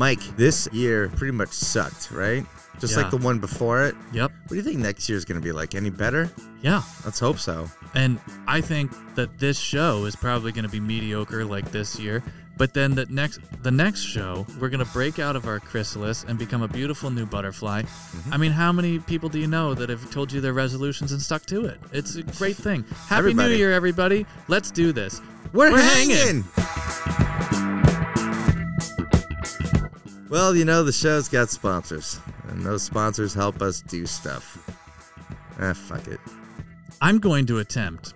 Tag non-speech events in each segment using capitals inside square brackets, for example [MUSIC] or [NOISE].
Mike, this year pretty much sucked, right? Just Yeah. like the one before it. Yep. What do you think next year's going to be like? Any better? Yeah. Let's hope so. And I think that this show is probably going to be mediocre like this year. But then the next the next show, we're going to break out of our chrysalis and become a beautiful new butterfly. Mm-hmm. I mean, how many people do you know that have told you their resolutions and stuck to it? It's a great thing. Happy Everybody. New Year, everybody. Let's do this. We're, We're hanging. hanging. Well, you know, the show's got sponsors, and those sponsors help us do stuff. Ah, fuck it. I'm going to attempt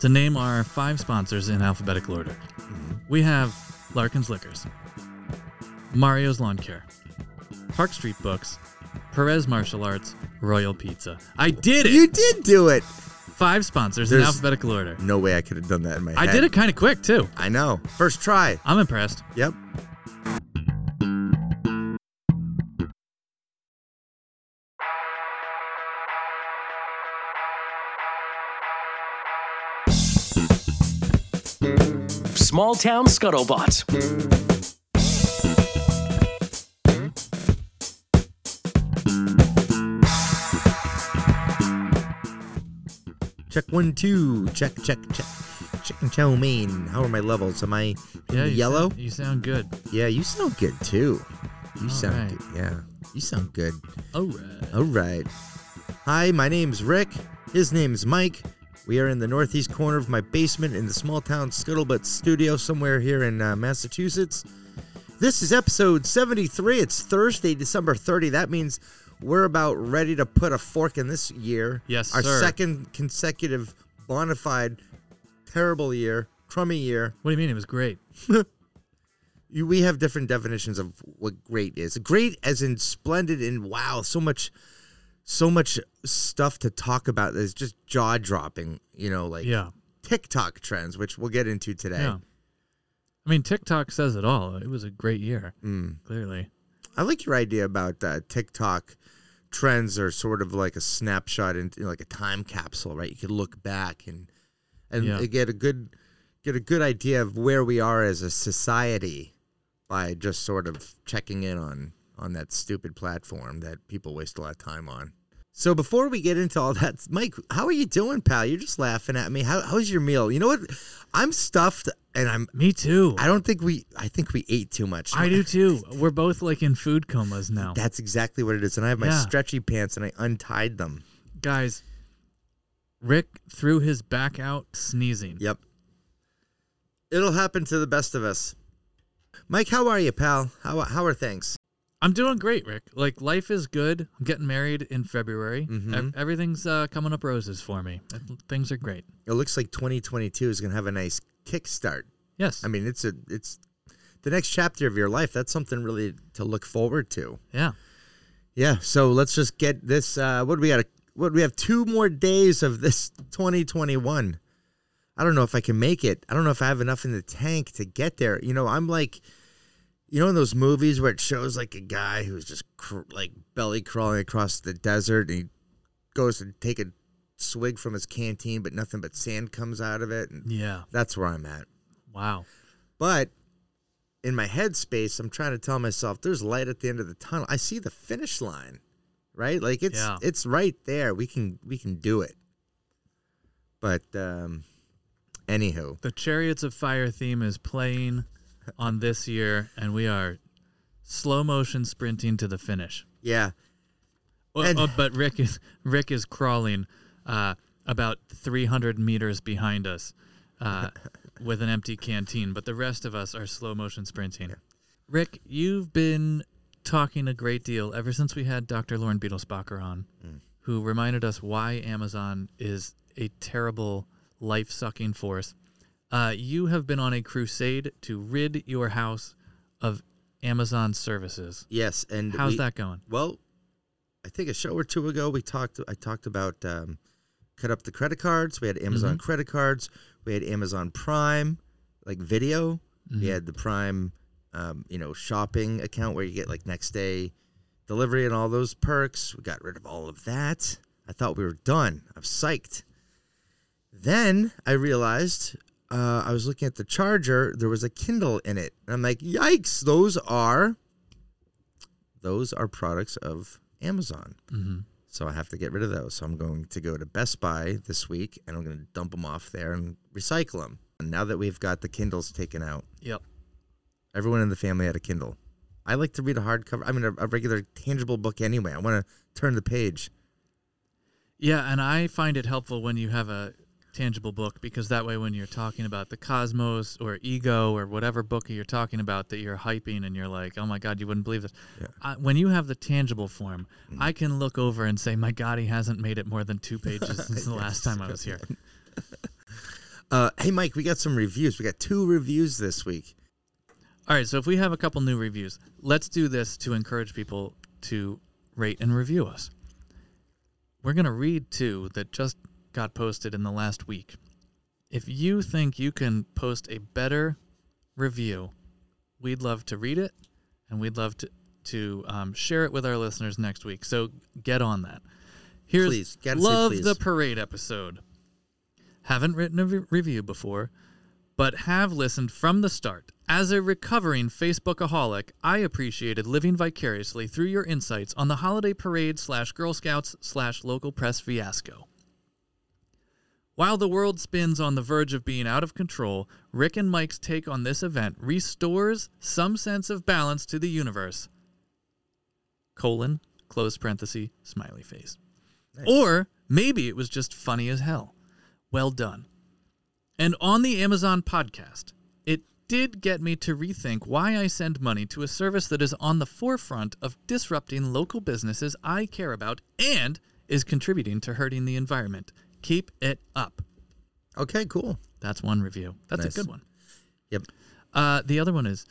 to name our five sponsors in alphabetical order. Mm-hmm. We have Larkin's Liquors, Mario's Lawn Care, Park Street Books, Perez Martial Arts, Royal Pizza. I did it! You did do it. Five sponsors in alphabetical order. No way I could have done that in my I head. did it kind of quick, too. I know. First try. I'm impressed. Yep. Small Town Scuttlebutt. Check one, two. Check, check, check. Chicken chow mein. How are my levels? Am I in the you yellow? Sound, you sound good. Yeah, you sound good too. You All sound right. good. Yeah, you sound good. All right. All right. Hi, my name's Rick. His name's Mike. We are in the northeast corner of my basement in the small town Scuttlebutt studio somewhere here in uh, Massachusetts. This is episode 73. It's Thursday, December 30. That means we're about ready to put a fork in this year. Yes, Our sir. second consecutive bona fide terrible year, crummy year. What do you mean? It was great. [LAUGHS] You, we have different definitions of what great is. Great as in splendid and wow, so much so much stuff to talk about that's just jaw dropping, you know, like Yeah. TikTok trends, which we'll get into today. Yeah. I mean, TikTok says it all. It was a great year, Mm. clearly. I like your idea about uh, TikTok trends are sort of like a snapshot into like a time capsule, right? You could look back and and Yeah. get a good get a good idea of where we are as a society by just sort of checking in on on that stupid platform that people waste a lot of time on. So before we get into all that, Mike, how are you doing, pal? You're just laughing at me. How, how's your meal? You know what? I'm stuffed, and I'm. Me too. I don't think we. I think we ate too much. I do [LAUGHS] too. We're both like in food comas now. That's exactly what it is. And I have my Yeah. stretchy pants and I untied them. Guys, Rick threw his back out sneezing. Yep. It'll happen to the best of us. Mike, how are you, pal? How how are things? I'm doing great, Rick. Like life is good. I'm getting married in February. Mhm. Ev- everything's uh, coming up roses for me. Things are great. It looks like 2022 is going to have a nice kickstart. Yes. I mean, it's a it's the next chapter of your life. That's something really to look forward to. yeah. Yeah. So let's just get this. Uh, what do we got? What we have two more days of this 2021. I don't know if I can make it. I don't know if I have enough in the tank to get there. You know, I'm like, you know, in those movies where it shows like a guy who's just cr- like belly crawling across the desert and he goes to take a swig from his canteen, but nothing but sand comes out of it. And Yeah. that's where I'm at. Wow. But in my headspace, I'm trying to tell myself there's light at the end of the tunnel. I see the finish line, right? Like it's Yeah. it's right there. We can we can do it. But um, anywho, The Chariots of Fire theme is playing on this year, and we are slow motion sprinting to the finish. yeah, Well, And- uh, but Rick is Rick is crawling uh, about 300 meters behind us uh, [LAUGHS] with an empty canteen, but the rest of us are slow motion sprinting. Rick, you've been talking a great deal ever since we had Dr. Lauren Beetlesbacher on, Mm. who reminded us why Amazon is a terrible, life sucking force. Uh, you have been on a crusade to rid your house of Amazon services. yes, and How's we- that going? Well, I think a show or two ago we talked. I talked about um, cut up the credit cards. We had Amazon Mm-hmm. credit cards. We had Amazon Prime, like video. Mm-hmm. We had the Prime, um, you know, shopping account where you get like next day delivery and all those perks. We got rid of all of that. I thought we were done. I'm psyched. Then I realized uh, I was looking at the charger. There was a Kindle in it. And I'm like, yikes! Those are those are products of Amazon. Mm-hmm. So I have to get rid of those. So I'm going to go to Best Buy this week and I'm going to dump them off there and recycle them. And now that we've got the Kindles taken out, Yep. everyone in the family had a Kindle. I like to read a hardcover. I mean, a, a regular tangible book anyway. I want to turn the page. Yeah, and I find it helpful when you have a tangible book because that way when you're talking about the cosmos or ego or whatever book you're talking about that you're hyping and you're like oh my god you wouldn't believe this Yeah. I, when you have the tangible form i can look over and say my god he hasn't made it more than two [LAUGHS] pages since the last time i was here [LAUGHS] Uh, hey, Mike, we got some reviews. We got two reviews this week. all right so if we have a couple new reviews let's do this to encourage people to rate and review us we're going to read two that just got posted in the last week. If you think you can post a better review, we'd love to read it and we'd love to, to um, share it with our listeners next week. So get on that. Here's Please, Love please. the Parade episode. Haven't written a re- review before, but have listened from the start. As a recovering Facebookaholic, I appreciated living vicariously through your insights on the holiday parade slash Girl Scouts slash local press fiasco. While the world spins on the verge of being out of control, Rick and Mike's take on this event restores some sense of balance to the universe. Colon, close parenthesis, smiley face. Or maybe it was just funny as hell. Well done. And on the Amazon podcast, it did get me to rethink why I send money to a service that is on the forefront of disrupting local businesses I care about and is contributing to hurting the environment. Keep it up. Okay, cool. That's one review. That's Nice. a good one. Yep. Uh, the other one is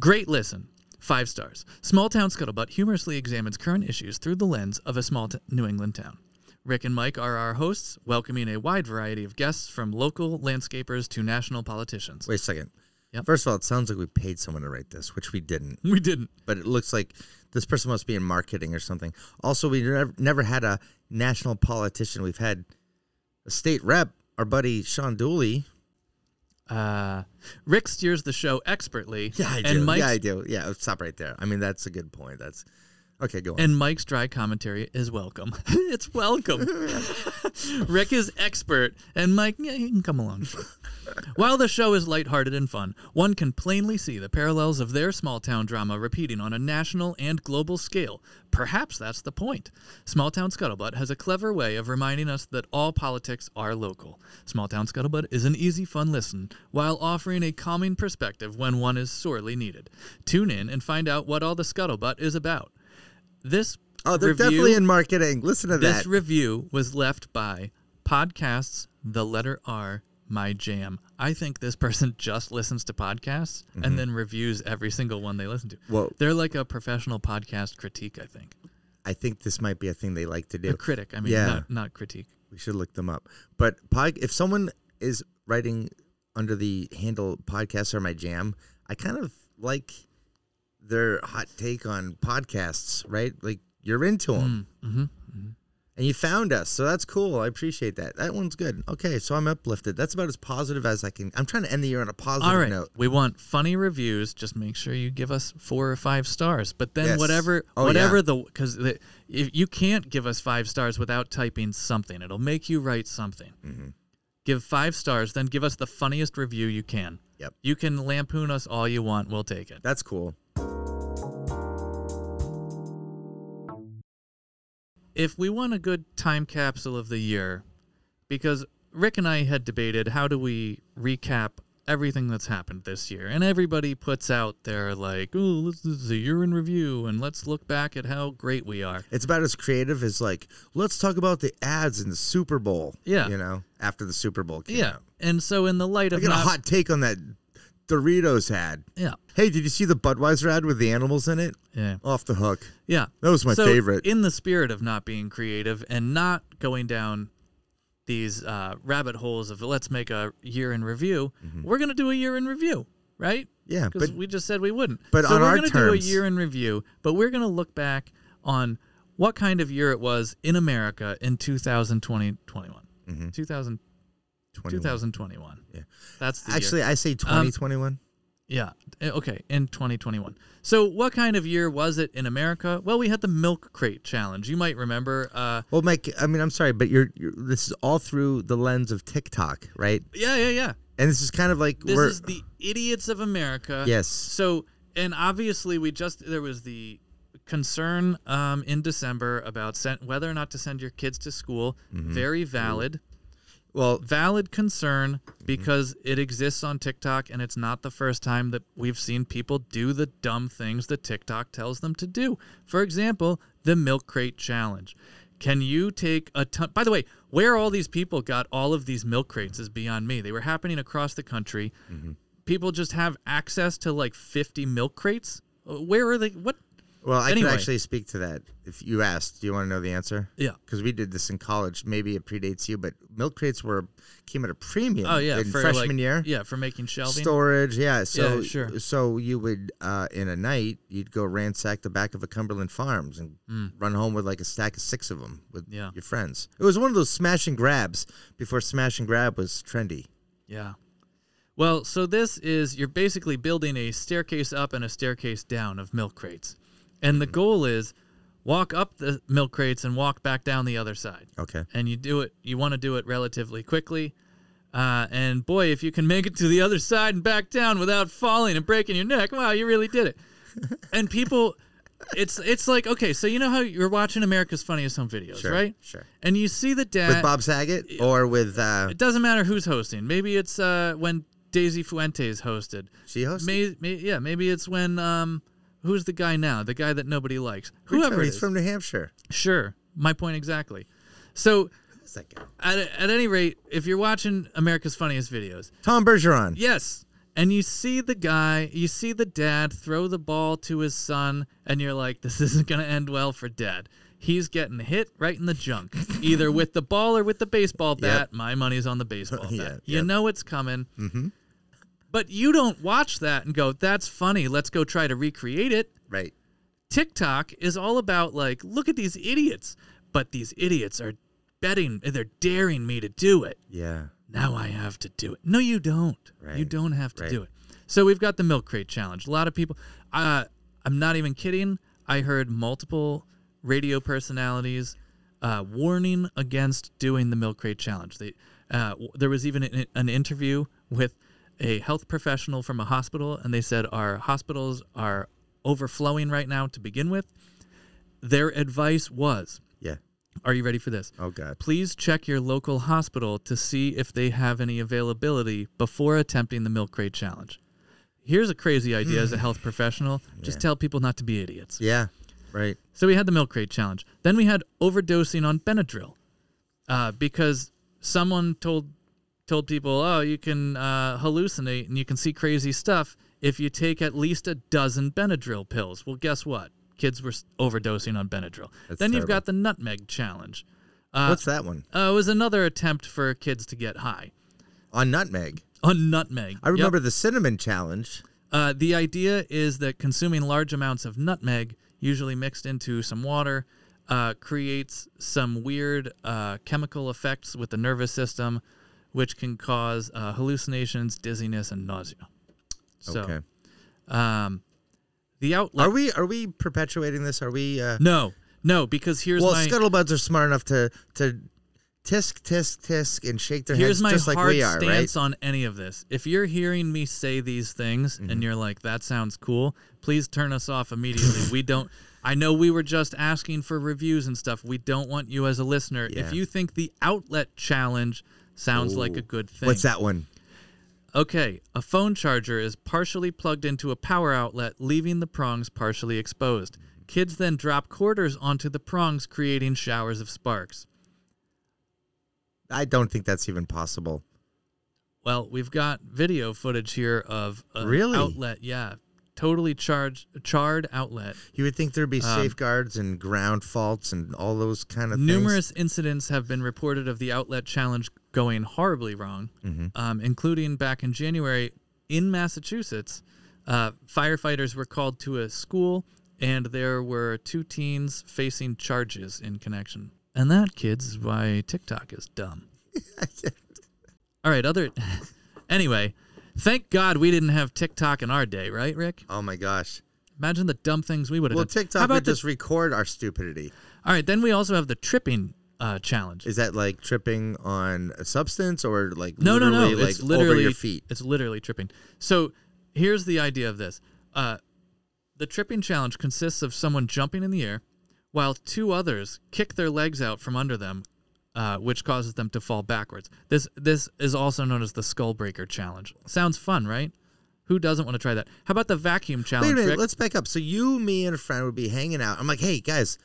great listen. Five stars. Small town scuttlebutt humorously examines current issues through the lens of a small t- New England town. Rick and Mike are our hosts, welcoming a wide variety of guests from local landscapers to national politicians. Wait a second. Yep. First of all, it sounds like we paid someone to write this, which we didn't. We didn't. But it looks like this person must be in marketing or something. Also, we never, never had a national politician. We've had a state rep, our buddy Sean Dooley. Uh, Rick steers the show expertly. Yeah, I do. And Mike's, yeah, I do. Yeah, stop right there. I mean, that's a good point. That's okay. Go on. And Mike's dry commentary is welcome. [LAUGHS] it's welcome. [LAUGHS] Rick is expert, and Mike, yeah, he can come along. While the show is lighthearted and fun, one can plainly see the parallels of their small town drama repeating on a national and global scale. Perhaps that's the point. Small Town Scuttlebutt has a clever way of reminding us that all politics are local. Small Town Scuttlebutt is an easy, fun listen while offering a calming perspective when one is sorely needed. Tune in and find out what all the scuttlebutt is about. This oh, they're review- definitely in marketing. Listen to this that. review was left by podcasts. The letter R, my jam. I think this person [LAUGHS] just listens to podcasts and then reviews every single one they listen to. Mm-hmm. Whoa. They're like a professional podcast critique. I think I think this might be a thing they like to do. a critic. I mean, Yeah. not, not critique. We should look them up. But pod, if someone is writing under the handle "podcasts are my jam," I kind of like their hot take on podcasts. Right? Like you're into them, Mm-hmm. and you found us, so that's cool. I appreciate that. That one's good. Okay, so I'm uplifted. That's about as positive as I can. I'm trying to end the year on a positive All right, note. we want funny reviews. Just make sure you give us four or five stars. But then Yes. whatever, Oh, whatever yeah. the because the, if you can't give us five stars without typing something, it'll make you write something. Mm-hmm. Give five stars, then give us the funniest review you can. Yep. You can lampoon us all you want. We'll take it. That's cool. If we want a good time capsule of the year, because Rick and I had debated how do we recap everything that's happened this year, and everybody puts out there like, "Oh, this is a year in review," and let's look back at how great we are. It's about as creative as like, let's talk about the ads in the Super Bowl. Yeah. you know, after the Super Bowl came Yeah, out. and so in the light I of got a hot take on that Doritos ad. yeah, Hey, did you see the Budweiser ad with the animals in it? yeah, Off the hook. yeah. That was my So, favorite. In the spirit of not being creative and not going down these uh, rabbit holes of let's make a year in review, we're gonna do a year in review, right? Mm-hmm. yeah, because we just said we wouldn't. but so on we're gonna do a year in review, but we're gonna look back on what kind of year it was in America in 2020, 21. Mhm. 2000, 21. 2021. Yeah. That's the Actually, year. I say 2021. Yeah. eh, Okay. In 2021. So, what kind of year was it in America? Well, we had the milk crate challenge. You might remember. Uh, Well, Mike, I mean, I'm sorry, but you're, you're this is all through the lens of TikTok, right? yeah, yeah, yeah. And this is kind of like This is the idiots of America. yes, So, and obviously, we just there was the concern um, in December about sent, whether or not to send your kids to school. Mm-hmm. Very valid. Well, valid concern because it exists on TikTok and it's not the first time that we've seen people do the dumb things that TikTok tells them to do. For example, the milk crate challenge. Can you take a ton? By the way, where all these people got all of these milk crates is beyond me. They were happening across the country. People just have access to like 50 milk crates. Uh, Where are they? What? Well, I Anyway. can actually speak to that if you asked. Do you want to know the answer? Yeah. because we did this in college. Maybe it predates you, but milk crates were came at a premium. Oh yeah, in for freshman like, year. Yeah, for making shelving. Storage, yeah. So, Yeah, sure. so you would, uh, in a night, you'd go ransack the back of a Cumberland Farms and run home with like a stack of six of them with Mm. Yeah. your friends. It was one of those smash and grabs before smash and grab was trendy. Yeah. Well, so this is you're basically building a staircase up and a staircase down of milk crates. And the goal is walk up the milk crates and walk back down the other side. Okay. And you do it you want to do it relatively quickly. Uh, and boy, if you can make it to the other side and back down without falling and breaking your neck, wow, you really did it. [LAUGHS] and people it's it's like okay, so you know how you're watching America's Funniest Home Videos, Sure, right? sure. And you see the dad With Bob Saget or with uh, it doesn't matter who's hosting. Maybe it's uh, when Daisy Fuentes hosted. she hosted? May, may, yeah, maybe it's when um, who's the guy now? The guy that nobody likes. Whoever he's from New Hampshire. Sure, my point exactly. So Who's that guy? at, at any rate, if you're watching America's Funniest Videos, Tom Bergeron. yes, and you see the guy, you see the dad throw the ball to his son, and you're like, this [LAUGHS] isn't gonna end well for dad. He's getting hit right in the junk, [LAUGHS] either with the ball or with the baseball bat. My money's on the baseball [LAUGHS] bat. Yeah, you yep. know it's coming. Mm-hmm. But you don't watch that and go, that's funny. Let's go try to recreate it. Right. TikTok is all about, like, look at these idiots. But these idiots are betting, they're daring me to do it. Yeah. Now I have to do it. No, you don't. You don't have to right. do it. So we've got the milk crate challenge. A lot of people, uh, I'm not even kidding. I heard multiple radio personalities uh, warning against doing the milk crate challenge. They, uh, w- there was even an, an interview with a health professional from a hospital, and they said our hospitals are overflowing right now to begin with. Their advice was, Yeah. are you ready for this? Oh God. Please check your local hospital to see if they have any availability before attempting the milk crate challenge. Here's a crazy idea as a health professional [LAUGHS] just tell people not to be idiots. Yeah. Right. So we had the milk crate challenge. Then we had overdosing on Benadryl uh, because someone told told people, oh, you can uh, hallucinate and you can see crazy stuff if you take at least a dozen Benadryl pills. Well, guess what? Kids were overdosing on Benadryl. That's then you've got the nutmeg challenge. Uh, What's that one? uh, it was another attempt for kids to get high On nutmeg. on nutmeg. I Yep. remember the cinnamon challenge. Uh, the idea is that consuming large amounts of nutmeg, usually mixed into some water, uh, creates some weird uh, chemical effects with the nervous system, which can cause uh, hallucinations, dizziness, and nausea. So, okay. um, the outlet. Are we are we perpetuating this? Are we? Uh, No, no, because here's well, my scuttlebuds are smart enough to to tisk tisk tisk and shake their here's heads my just like we are, stance right? on any of this. If you're hearing me say these things Mm-hmm. and you're like, "That sounds cool," please turn us off immediately. we don't. [LAUGHS] I know we were just asking for reviews and stuff. We don't want you as a listener. Yeah. If you think the outlet challenge sounds like a good thing, What's that one? Okay, a phone charger is partially plugged into a power outlet, leaving the prongs partially exposed. Kids then drop quarters onto the prongs, creating showers of sparks. I don't think that's even possible. Well, we've got video footage here of an Really? outlet. Yeah, totally charged, charred outlet. You would think there'd be Um, safeguards and ground faults and all those kind of things. Numerous incidents have been reported of the outlet challenge going horribly wrong, Mm-hmm. um, including back in January in Massachusetts. Uh, firefighters were called to a school, and there were two teens facing charges in connection. And that, kids, is why TikTok is dumb. [LAUGHS] All right, other. [LAUGHS] anyway, Thank God we didn't have TikTok in our day, right, Rick? Oh my gosh. Imagine the dumb things we would have Well, done. How TikTok about would the- just record our stupidity. All right, then we also have the tripping uh, challenge. Is that like tripping on a substance or like no, no, no. like it's literally over your feet? It's literally tripping. So here's the idea of this. Uh, the tripping challenge consists of someone jumping in the air while two others kick their legs out from under them, uh, which causes them to fall backwards. This this is also known as the skull breaker challenge. Sounds fun, right? Who doesn't want to try that? How about the vacuum Wait a challenge, minute, Rick? let's back up. So you, me, and a friend would be hanging out. I'm like, hey guys,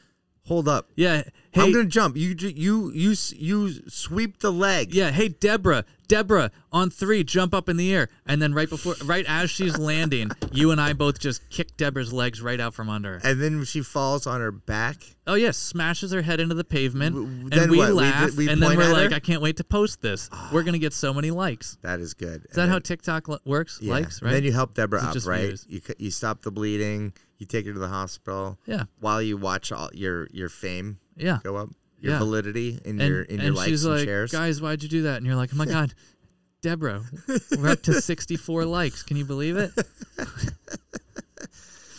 hold up. yeah. Hey, I'm gonna jump. You you you you sweep the leg. Yeah, hey Deborah, Deborah, on three, jump up in the air, and then right before, right as she's landing, [LAUGHS] you and I both just kick Deborah's legs right out from under her. And then she falls on her back. Oh yeah, smashes her head into the pavement, W- and then we what? Laugh, d- we and then we're like, her? I can't wait to post this. Ah. We're gonna get so many likes. That is good. Is that how TikTok li- works? yeah. Likes, And right? then you help Deborah up, right? views? You you stop the bleeding. You take her to the hospital. yeah, While you watch all your your fame yeah. go up, your Yeah. validity in And, your in your and likes she's and like, shares. guys, why'd you do that? And you're like, oh my [LAUGHS] god, Deborah, we're up to 64 likes. Can you believe it? [LAUGHS]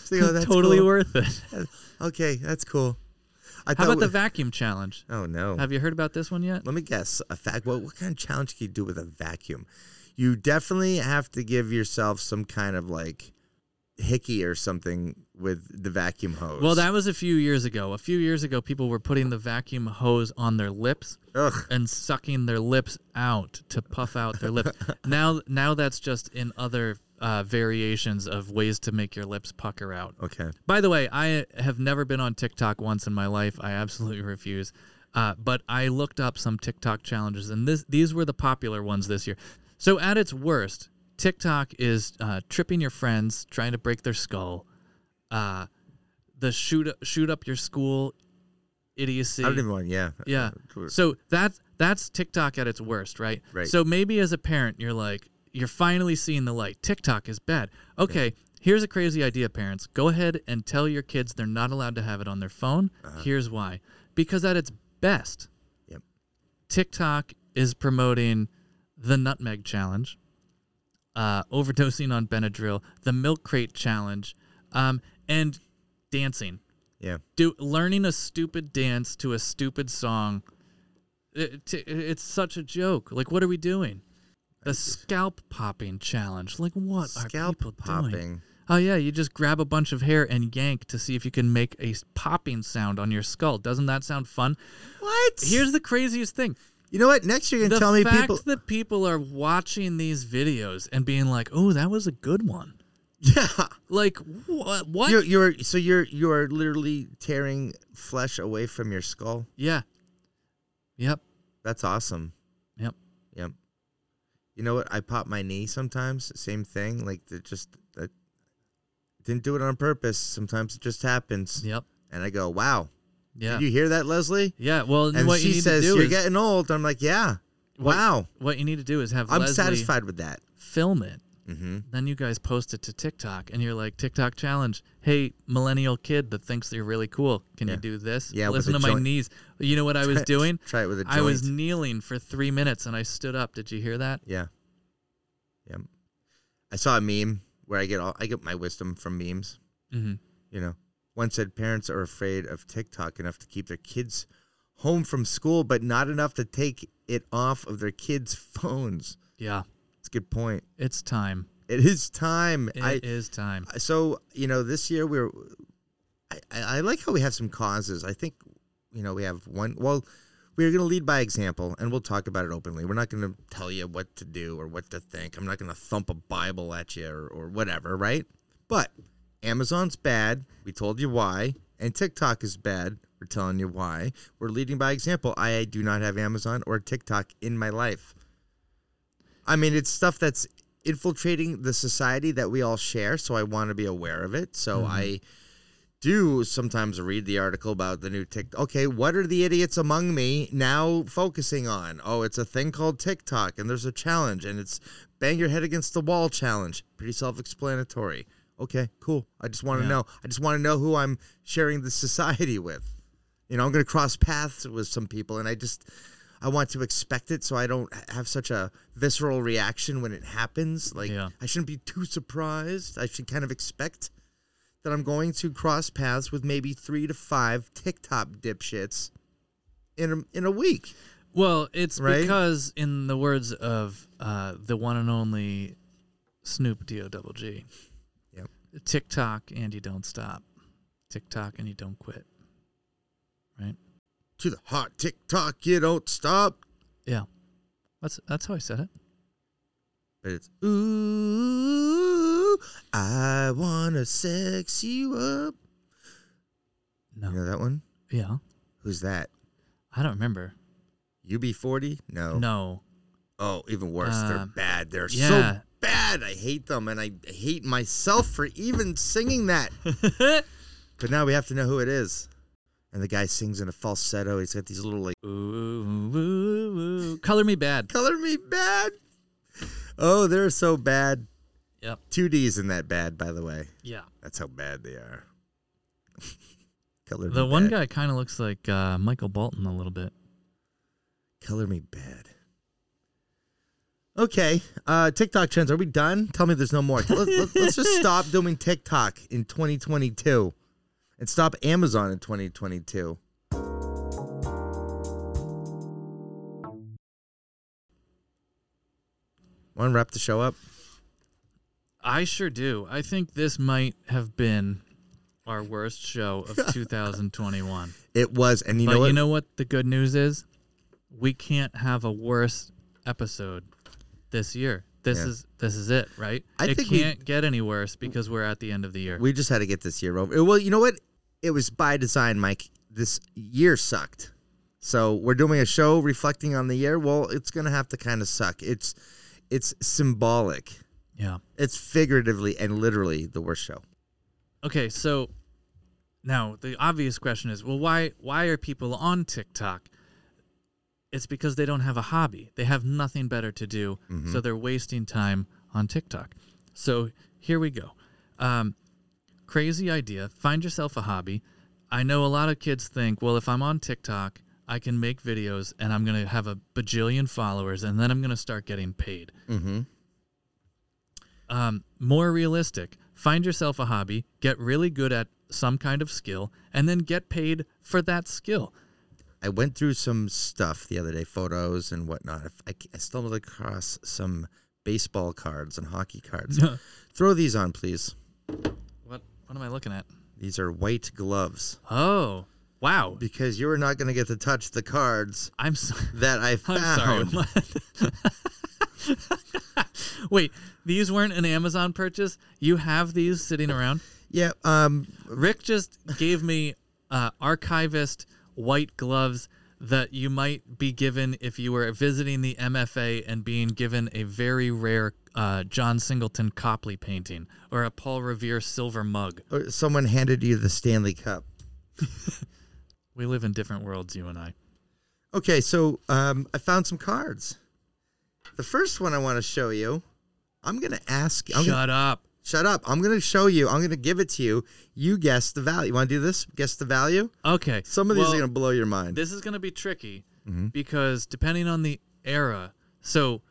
So, oh, that's totally cool. worth it. Okay, that's cool. I How about the vacuum challenge? Oh no. Have you heard about this one yet? Let me guess. A fact. What what kind of challenge can you do with a vacuum? You definitely have to give yourself some kind of like hickey or something with the vacuum hose. Well, that was a few years ago. A few years ago, people were putting the vacuum hose on their lips Ugh. and sucking their lips out to puff out their lips. [LAUGHS] now, now that's just in other uh, variations of ways to make your lips pucker out. Okay. By the way, I have never been on TikTok once in my life. I absolutely refuse. Uh, but I looked up some TikTok challenges, and this these were the popular ones this year. So at its worst, TikTok is uh, tripping your friends, trying to break their skull. Uh, the shoot shoot up your school idiocy. I don't even want. Yeah. Yeah. So that's that's TikTok at its worst, right? Right. So maybe as a parent, you're like, you're finally seeing the light. TikTok is bad. Okay, here's a crazy idea, parents. Go ahead and tell your kids they're not allowed to have it on their phone. Here's why. Because at its best, Yep. TikTok is promoting the Nutmeg Challenge, uh, overdosing on Benadryl, the Milk Crate Challenge, um, and dancing. Yeah. do learning a stupid dance to a stupid song it, t- it's such a joke. Like what are we doing? The scalp popping challenge. Like what are Scalp people popping. doing oh yeah you just grab a bunch of hair and yank to see if you can make a popping sound on your skull. Doesn't that sound fun? What? here's the craziest thing You know what? Next you're gonna tell me people. The fact people. that people are watching these videos and being like oh that was a good one [LAUGHS] Yeah. like what what You're, you're so you're you're literally tearing flesh away from your skull. yeah yep That's awesome. yep Yep. You know what? I pop my knee sometimes. Same thing. Like it just that didn't do it on purpose. Sometimes it just happens. yep And I go, "Wow, yeah did you hear that, Leslie?" Yeah, well, And what she you need says, to do "You're is getting old." I'm like, "Yeah, What- wow." what you need to do is have I'm Leslie satisfied with that. film it. Mm-hmm. Then you guys post it to TikTok, and you're like, TikTok challenge. Hey, millennial kid that thinks you're really cool, can Yeah. you do this? Yeah, listen to my joint. knees. You know what I was doing? Try it with a joint. I was kneeling for three minutes, and I stood up. Did you hear that? Yeah. Yep. I saw a meme where I get all I get my wisdom from memes. Mm-hmm. You know, one said parents are afraid of TikTok enough to keep their kids home from school, but not enough to take it off of their kids' [LAUGHS] phones. Yeah, It's a good point. it's time. It is time. It is I time. so you know this year we're. I, I I like how we have some causes. I think you know we have one. Well, we're going to lead by example, and we'll talk about it openly. We're not going to tell you what to do or what to think. I'm not going to thump a Bible at you or, or whatever, right? But Amazon's bad. We told you why, and TikTok is bad. We're telling you why. We're leading by example. I do not have Amazon or TikTok in my life. I mean, it's stuff that's infiltrating the society that we all share, so I want to be aware of it. So mm-hmm. I do sometimes read the article about the new TikTok. Okay, what are the idiots among me now focusing on? Oh, it's a thing called TikTok, and there's a challenge, and it's bang your head against the wall challenge. Pretty self-explanatory. Okay, cool. I just want to Yeah. know. I just want to know who I'm sharing the society with. You know, I'm going to cross paths with some people, and I just, I want to expect it so I don't have such a visceral reaction when it happens. Like Yeah. I shouldn't be too surprised. I should kind of expect that I'm going to cross paths with maybe three to five TikTok dipshits in a, in a week. Well, it's Right? because, in the words of uh, the one and only Snoop D O double G. TikTok and you don't stop, TikTok and you don't quit. Right? To the hot TikTok, you don't stop. Yeah, that's that's how I said it. But it's ooh, I wanna sex you up. No, You know that one? yeah, Who's that? I don't remember. UB40? No. No, Oh, even worse. They're Um, bad. They're yeah. so bad. I hate them, and I hate myself for even singing that. [LAUGHS] but now we have to know who it is. And the guy sings in a falsetto. He's got these little like ooh, ooh, ooh, Color Me Badd. Color Me Badd. Oh, they're so bad. Yep. Two D's in that bad, by the way. Yeah. That's how bad they are. [LAUGHS] color The one bad. guy kind of looks like uh, Michael Bolton a little bit. Color Me Badd. Okay, uh, TikTok trends. Are we done? Tell me there's no more. Let, let's just [LAUGHS] stop doing TikTok in 2022 and stop Amazon in 2022. Want to wrap the show up? I sure do. I think this might have been our worst show of [LAUGHS] 2021. It was, and you but know what? you know what the good news is? We can't have a worse episode this year. This Yeah. is this is it, right? I it think can't get any worse because we're at the end of the year. we just had to get this year over. Well, you know what? It was by design, Mike. This year sucked. So we're doing a show reflecting on the year. Well, it's gonna have to kind of suck. It's it's symbolic. yeah. It's figuratively and literally the worst show. Okay, so now the obvious question is, well, why why are people on TikTok? It's because they don't have a hobby. They have nothing better to do, so they're wasting time on TikTok. So here we go. Um, crazy idea. Find yourself a hobby. I know a lot of kids think, well, if I'm on TikTok, I can make videos and I'm going to have a bajillion followers and then I'm going to start getting paid. Mm-hmm. um, more realistic. Find yourself a hobby, get really good at some kind of skill, and then get paid for that skill. I went through some stuff the other day, photos and whatnot. I, I stumbled across some baseball cards and hockey cards. [LAUGHS] Throw these on, please. What what am I looking at? These are white gloves Oh, wow! because you are not going to get to touch the cards I'm so, [LAUGHS] that I I'm found. [LAUGHS] sorry. Wait, these weren't an Amazon purchase. You have these sitting around. Yeah. Um. Rick just gave me uh, archivist white gloves that you might be given if you were visiting the MFA and being given a very rare uh, John Singleton Copley painting or a Paul Revere silver mug. or Someone handed you the Stanley Cup. [LAUGHS] We live in different worlds, you and I. Okay, so um, I found some cards. The first one I want to show you. I'm gonna ask. I'm Shut gonna, up. Shut up. I'm gonna show you. I'm gonna give it to you. You guess the value. You want to do this? Guess the value. Okay. Some of these well, are gonna blow your mind. This is going to be tricky Mm-hmm. because depending on the era. So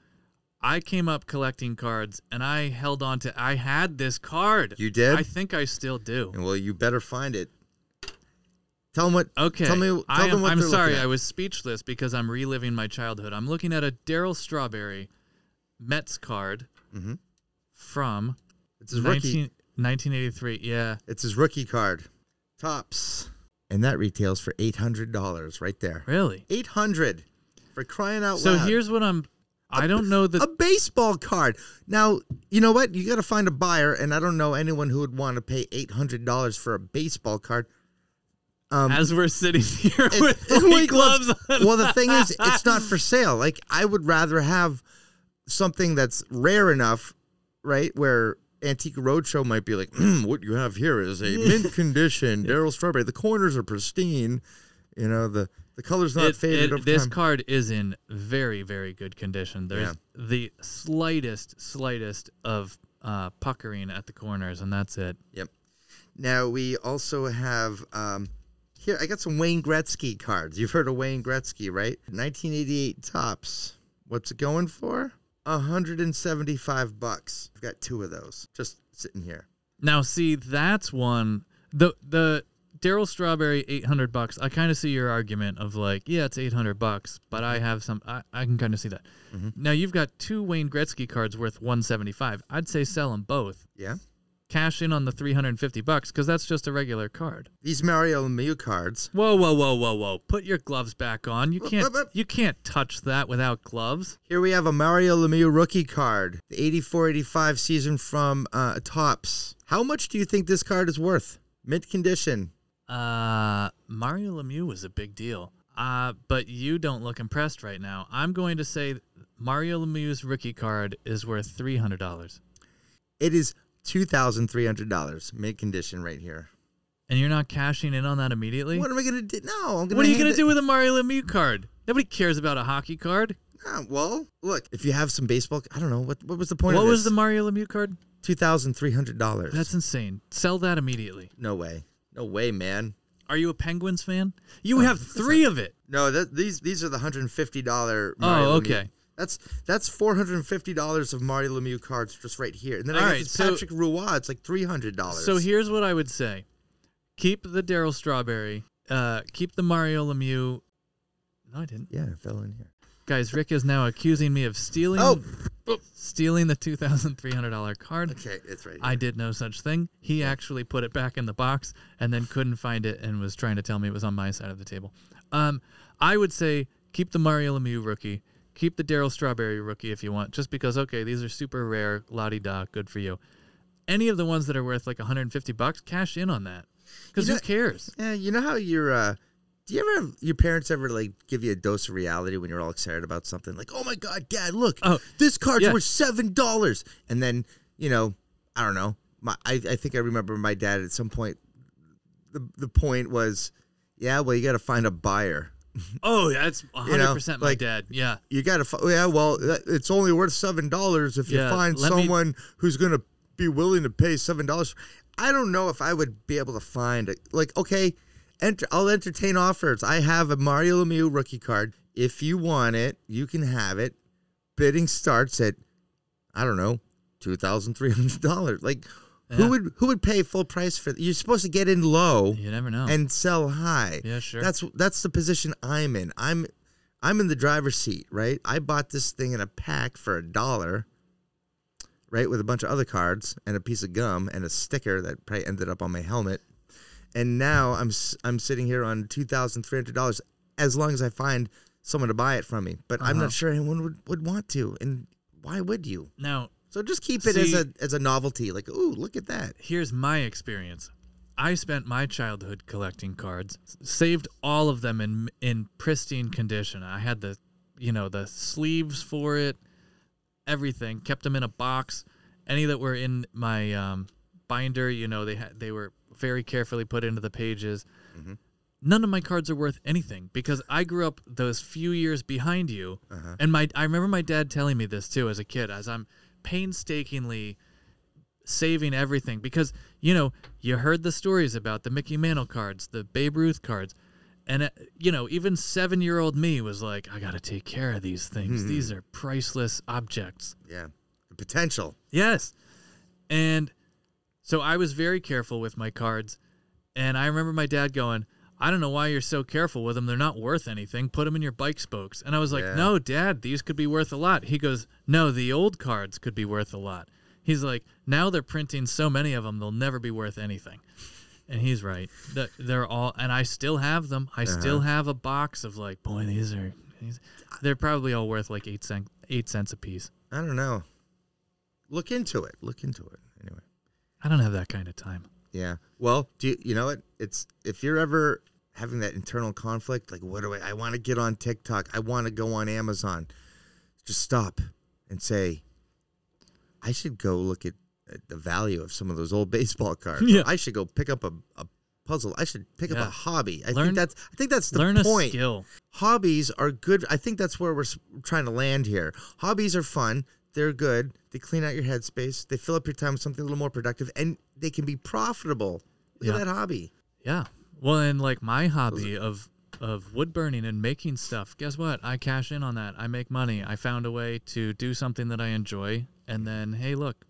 I came up collecting cards and I held on to I had this card. You did? I think I still do. And well, you better find it. Tell them what. Okay. Tell me. Tell I them am, what I'm sorry. I was speechless because I'm reliving my childhood. I'm looking at a Darryl Strawberry Mets card Mhm. from It's his rookie. 1983. Yeah. It's his rookie card. Topps, and that retails for eight hundred dollars right there. Really? Eight hundred for crying out So loud. So here's what I'm. I don't know the a baseball card. Now, you know what? You got to find a buyer, and I don't know anyone who would want to pay eight hundred dollars for a baseball card. Um, as we're sitting [LAUGHS] here it- with it- gloves on. well, the thing is, it's not [LAUGHS] for sale. Like I would rather have something that's rare enough, right? Where Antique Roadshow might be like, "Hmm, what you have here is a mint [LAUGHS] condition Darryl Strawberry. The corners are pristine. You know the the color's not It- faded it- this time. card is in very, very good condition. There's the slightest, slightest of uh, puckering at the corners, and that's it. Yep. Now we also have um, Here, I got some Wayne Gretzky cards. You've heard of Wayne Gretzky, right? 1988 Topps. What's it going for? 175 bucks. I've got two of those just sitting here. Now, see, that's one. The the Darryl Strawberry eight hundred bucks. I kind of see your argument of like, yeah, it's eight hundred bucks, but I have some. I, I can kind of see that. Mm-hmm. Now you've got two Wayne Gretzky cards worth one seventy five. I'd say sell them both. Yeah. Cash in on the three hundred and fifty bucks because that's just a regular card. These Mario Lemieux cards. Whoa, whoa, whoa, whoa, whoa! Put your gloves back on. You can't. You can't touch that without gloves. Here we have a Mario Lemieux rookie card, the 84-85 season from uh, Topps. How much do you think this card is worth? Mint condition. Uh, Mario Lemieux was a big deal. Uh, but you don't look impressed right now. I'm going to say Mario Lemieux's rookie card is worth three hundred dollars, It is $2,300 mint condition right here. and you're not cashing in on that immediately. What am I going to do? No, I'm going to What are you going to do with a Mario Lemieux card? Nobody cares about a hockey card. Ah, well, look, if you have some baseball, I don't know. What, what was the point What was the Mario Lemieux card? $2,300. That's insane. Sell that immediately. no way. No way, man. Are you a Penguins fan? You uh, have three of it. No, that, these these are the hundred and fifty dollar. Oh, okay. That's that's four hundred and fifty dollars of Mario Lemieux cards just right here, and then I All got right, so- Patrick Roy. It's like three hundred dollars. So here's what I would say: keep the Darryl Strawberry. Uh, keep the Mario Lemieux. No, I didn't. yeah, it fell in here. Guys, Rick is now accusing me of stealing. Oh. stealing the two thousand three hundred dollar card. Okay, it's right. Here. I did no such thing. He actually put it back in the box and then couldn't find it and was trying to tell me it was on my side of the table. Um, I would say keep the Mario Lemieux rookie, keep the Darryl Strawberry rookie if you want, just because okay, these are super rare, la di da, good for you. Any of the ones that are worth like 150 bucks, cash in on that. Because You who cares? yeah, you know how you're. Uh, do you ever have your parents ever like give you a dose of reality when you're all excited about something? Like, oh my god, Dad, look, Oh, this card's yeah. worth seven dollars, and then you know, I don't know. My, I, I think I remember my dad at some point. The the point was, yeah, well, you got to find a buyer. Oh, yeah, that's [LAUGHS] 100% my like- dad. Yeah. you got to. Yeah, well, that- it's only worth seven dollars if you Yeah, find let me- someone who's going to be willing to pay seven dollars. I don't know if I would be able to find it. Like, okay, enter, I'll entertain offers. I have a Mario Lemieux rookie card. If you want it, you can have it. Bidding starts at, I don't know, two thousand three hundred dollars. Like, Yeah. who would who would pay full price for? You're supposed to get in low You never know. and sell high. Yeah, sure. That's that's the position I'm in. I'm I'm in the driver's seat, right? I bought this thing in a pack for a dollar, right, with a bunch of other cards and a piece of gum and a sticker that probably ended up on my helmet. And now I'm I'm sitting here on two thousand three hundred dollars as long as I find someone to buy it from me. But I'm Uh-huh. not sure anyone would, would want to. And why would you? now, So just keep it as a as a novelty. Like, ooh, look at that. here's my experience. I spent my childhood collecting cards, saved all of them in in pristine condition. I had the, you know, the sleeves for it, everything. Kept them in a box. Any that were in my um, binder, you know, they had they were very carefully put into the pages. None of my cards are worth anything because I grew up those few years behind you, and my I remember my dad telling me this too as a kid as I'm painstakingly saving everything because you know you heard the stories about the Mickey Mantle cards, the Babe Ruth cards, and uh, you know even seven year old me was like, I got to take care of these things. These are priceless objects. Yeah, the potential. Yes, and so I was very careful with my cards, and I remember my dad going. I don't know why you're so careful with them. They're not worth anything. Put them in your bike spokes. And I was like, Yeah. no, dad, these could be worth a lot. He goes, no, the old cards could be worth a lot. He's like, now they're printing so many of them, they'll never be worth anything. And he's right. They're all, and I still have them. I uh-huh. still have a box of like, boy, these are, these, they're probably all worth like eight cent, eight cents a piece. I don't know. Look into it. Look into it. Anyway. I don't have that kind of time. Yeah. Well, do you, you know what? It's if you're ever having that internal conflict, like what do I I want to get on TikTok, I want to go on Amazon. Just stop and say I should go look at, at the value of some of those old baseball [LAUGHS] cards. Yeah. I should go pick up a, a puzzle. I should pick up a hobby. I Learn- think that's I think that's the Learn point a skill. hobbies are good. I think that's where we're trying to land here. Hobbies are fun. They're good. They clean out your headspace. They fill up your time with something a little more productive, and they can be profitable. Look Yeah. at that hobby. Yeah. Well, and like my hobby of of wood burning and making stuff. Guess what? I cash in on that. I make money. I found a way to do something that I enjoy, and then hey, look,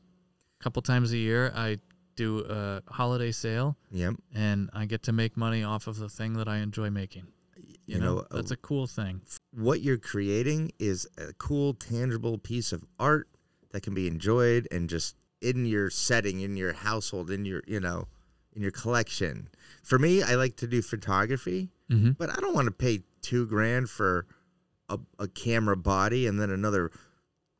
a couple times a year I do a holiday sale, Yep. and I get to make money off of the thing that I enjoy making. You, You know, know, that's a cool thing. what you're creating is a cool, tangible piece of art that can be enjoyed and just in your setting, in your household, in your, you know, in your collection. For me, I like to do photography, Mm-hmm. but I don't want to pay two grand for a, a camera body and then another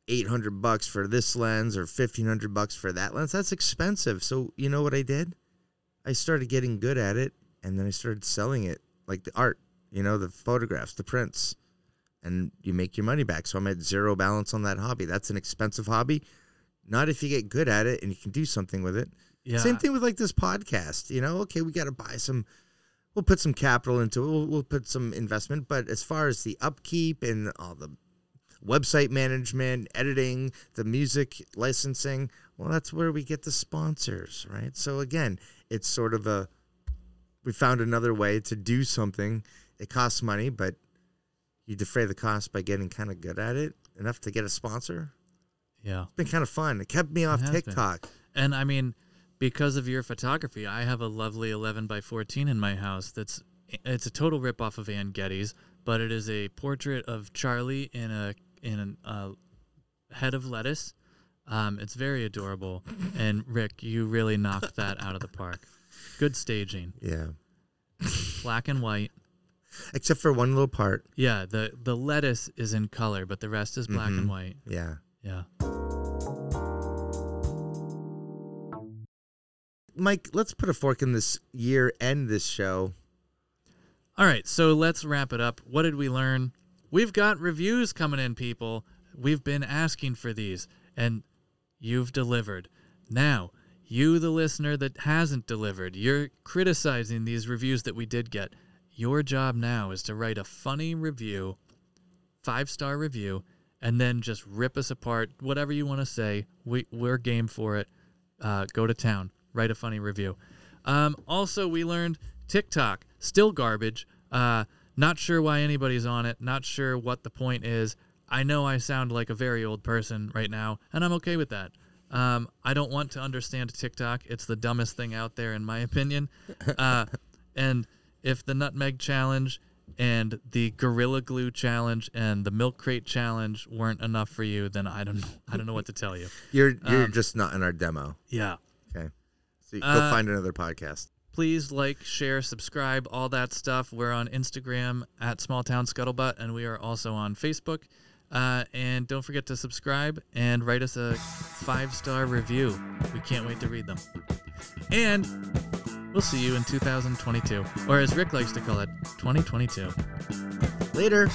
800 bucks for this lens or 1500 bucks for that lens. That's expensive. So, you know what I did? I started getting good at it and then I started selling it like the art, you know, the photographs, the prints, and you make your money back. So I'm at zero balance on that hobby. That's an expensive hobby. Not if you get good at it and you can do something with it. Yeah. Same thing with like this podcast. You know, okay, we got to buy some. We'll put some capital into it. We'll, we'll put some investment. But as far as the upkeep and all the website management, editing, the music licensing, well, that's where we get the sponsors, right? So again, it's sort of a. We found another way to do something. It costs money, but you defray the cost by getting kind of good at it enough to get a sponsor. Yeah. It's been kind of fun. It kept me off has been. TikTok. And I mean, because of your photography, I have a lovely 11 by 14 in my house. That's it's a total rip off of Anne Geddes, but it is a portrait of Charlie in a in a uh, head of lettuce. Um, it's very adorable, and Rick, you really knocked that out of the park. Good staging, Yeah. black and white. Except for one little part. Yeah, the the lettuce is in color, but the rest is black Mhm. and white. Yeah. Yeah. Mike, let's put a fork in this year and this show. All right, so let's wrap it up. What did we learn? We've got reviews coming in, people. We've been asking for these, and you've delivered. Now, you, the listener that hasn't delivered, you're criticizing these reviews that we did get. Your job now is to write a funny review, five star review, and then just rip us apart. Whatever you want to say, we, we're game for it. Uh, go to town, write a funny review. Um, also, we learned TikTok still garbage. Uh, not sure why anybody's on it. Not sure what the point is. I know I sound like a very old person right now, and I'm okay with that. Um, I don't want to understand TikTok. It's the dumbest thing out there, in my [LAUGHS] opinion. Uh, and if the Nutmeg Challenge and the Gorilla Glue Challenge and the Milk Crate Challenge weren't enough for you, then I don't know. I don't know what to tell you. [LAUGHS] You're you're Um, just not in our demo. Yeah. Okay. So you go Uh, find another podcast. please like, share, subscribe, all that stuff. We're on Instagram at Small Town Scuttlebutt, and we are also on Facebook. Uh, and don't forget to subscribe and write us a five star review. We can't wait to read them. And we'll see you in 2022, or as Rick likes to call it, 2022. Later.